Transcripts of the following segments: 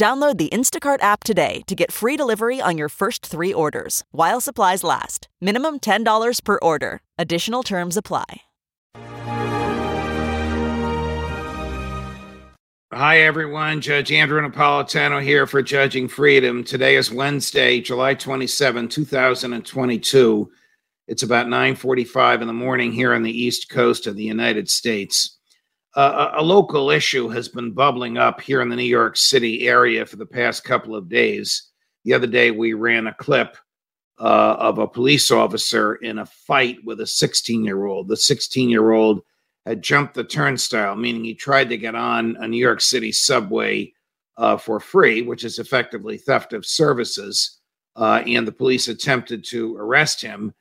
Download the Instacart app today to get free delivery on your first three orders while supplies last. Minimum $10 per order. Additional terms apply. Hi, everyone. Judge Andrew Napolitano here for Judging Freedom. Today is Wednesday, July 27, 2022. It's about 9:45 in the morning here on the East Coast of the United States uh, a local issue has been bubbling up here in the New York City area for the past couple of days. The other day, we ran a clip uh, of a police officer in a fight with a 16 year old. The 16 year old had jumped the turnstile, meaning he tried to get on a New York City subway uh, for free, which is effectively theft of services. Uh, and the police attempted to arrest him.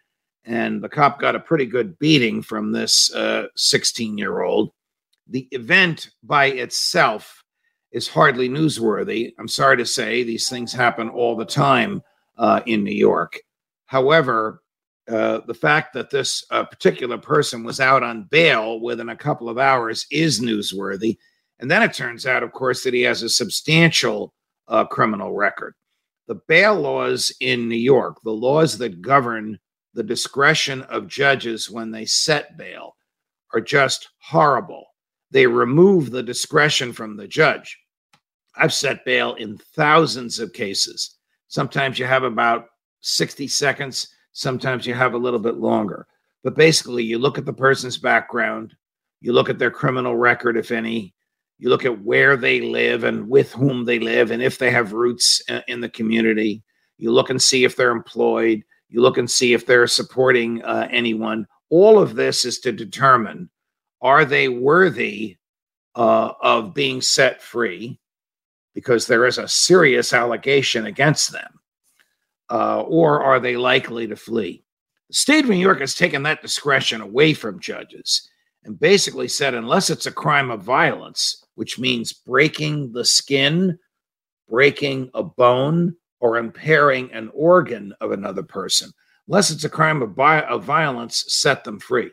And the cop got a pretty good beating from this uh, 16 year old the event by itself is hardly newsworthy. I'm sorry to say these things happen all the time uh, in New York. However, uh, the fact that this uh, particular person was out on bail within a couple of hours is newsworthy. And then it turns out, of course, that he has a substantial uh, criminal record. The bail laws in New York, the laws that govern the discretion of judges when they set bail, are just horrible they remove the discretion from the judge. I've set bail in thousands of cases. Sometimes you have about 60 seconds, sometimes you have a little bit longer. But basically, you look at the person's background, you look at their criminal record, if any, you look at where they live and with whom they live, and if they have roots in the community. You look and see if they're employed, you look and see if they're supporting uh, anyone. All of this is to determine are they worthy uh, of being set free because there is a serious allegation against them? Uh, or are they likely to flee? The state of New York has taken that discretion away from judges and basically said unless it's a crime of violence, which means breaking the skin, breaking a bone, or impairing an organ of another person, unless it's a crime of, bi- of violence, set them free.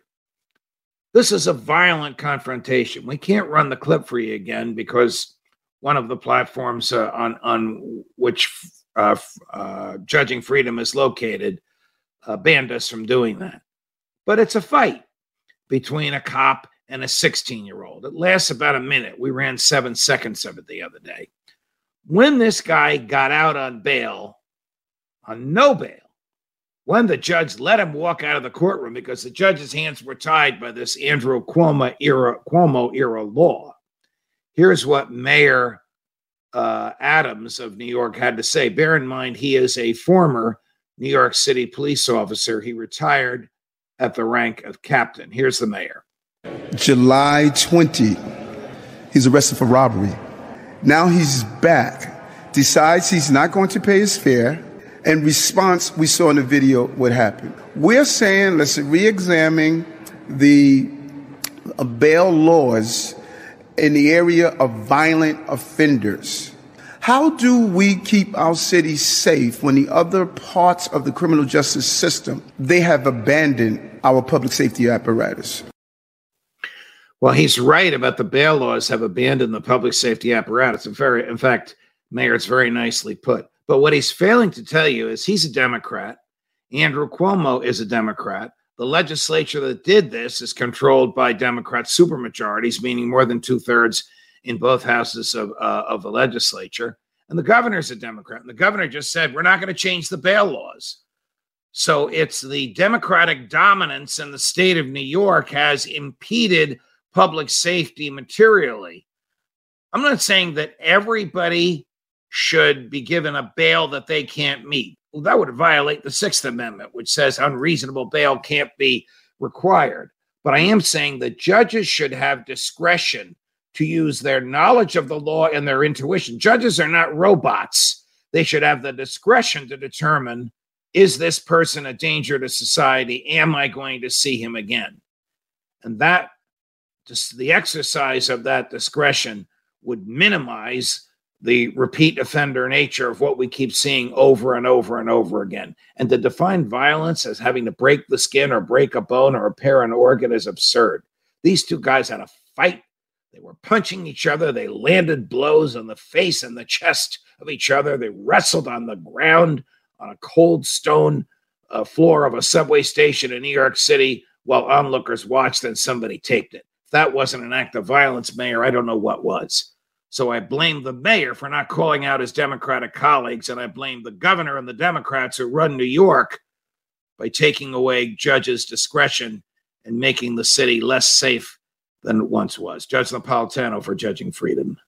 This is a violent confrontation. We can't run the clip for you again because one of the platforms uh, on on which uh, uh, Judging Freedom is located uh, banned us from doing that. But it's a fight between a cop and a 16 year old. It lasts about a minute. We ran seven seconds of it the other day. When this guy got out on bail, on no bail, when the judge let him walk out of the courtroom because the judge's hands were tied by this Andrew Cuomo era Cuomo era law. Here's what Mayor uh, Adams of New York had to say. Bear in mind, he is a former New York City police officer. He retired at the rank of captain. Here's the mayor. July 20, he's arrested for robbery. Now he's back, decides he's not going to pay his fare in response, we saw in the video what happened. We're saying let's re-examine the uh, bail laws in the area of violent offenders. How do we keep our city safe when the other parts of the criminal justice system they have abandoned our public safety apparatus? Well, he's right about the bail laws have abandoned the public safety apparatus. In, fact, Mayor, it's very nicely put. But what he's failing to tell you is he's a Democrat. Andrew Cuomo is a Democrat. The legislature that did this is controlled by Democrat supermajorities, meaning more than two thirds in both houses of, uh, of the legislature. And the governor's a Democrat. And the governor just said, we're not going to change the bail laws. So it's the Democratic dominance in the state of New York has impeded public safety materially. I'm not saying that everybody should be given a bail that they can't meet. Well, that would violate the Sixth Amendment, which says unreasonable bail can't be required. But I am saying that judges should have discretion to use their knowledge of the law and their intuition. Judges are not robots They should have the discretion to determine is this person a danger to society? Am I going to see him again? And that, just the exercise of that discretion would minimize the repeat offender nature of what we keep seeing over and over and over again. And to define violence as having to break the skin or break a bone or repair an organ is absurd. These two guys had a fight. They were punching each other. They landed blows on the face and the chest of each other. They wrestled on the ground on a cold stone uh, floor of a subway station in New York City while onlookers watched and somebody taped it. If that wasn't an act of violence, Mayor, I don't know what was. So I blame the mayor for not calling out his Democratic colleagues, and I blame the governor and the Democrats who run New York by taking away judges' discretion and making the city less safe than it once was. Judge Napolitano for Judging Freedom.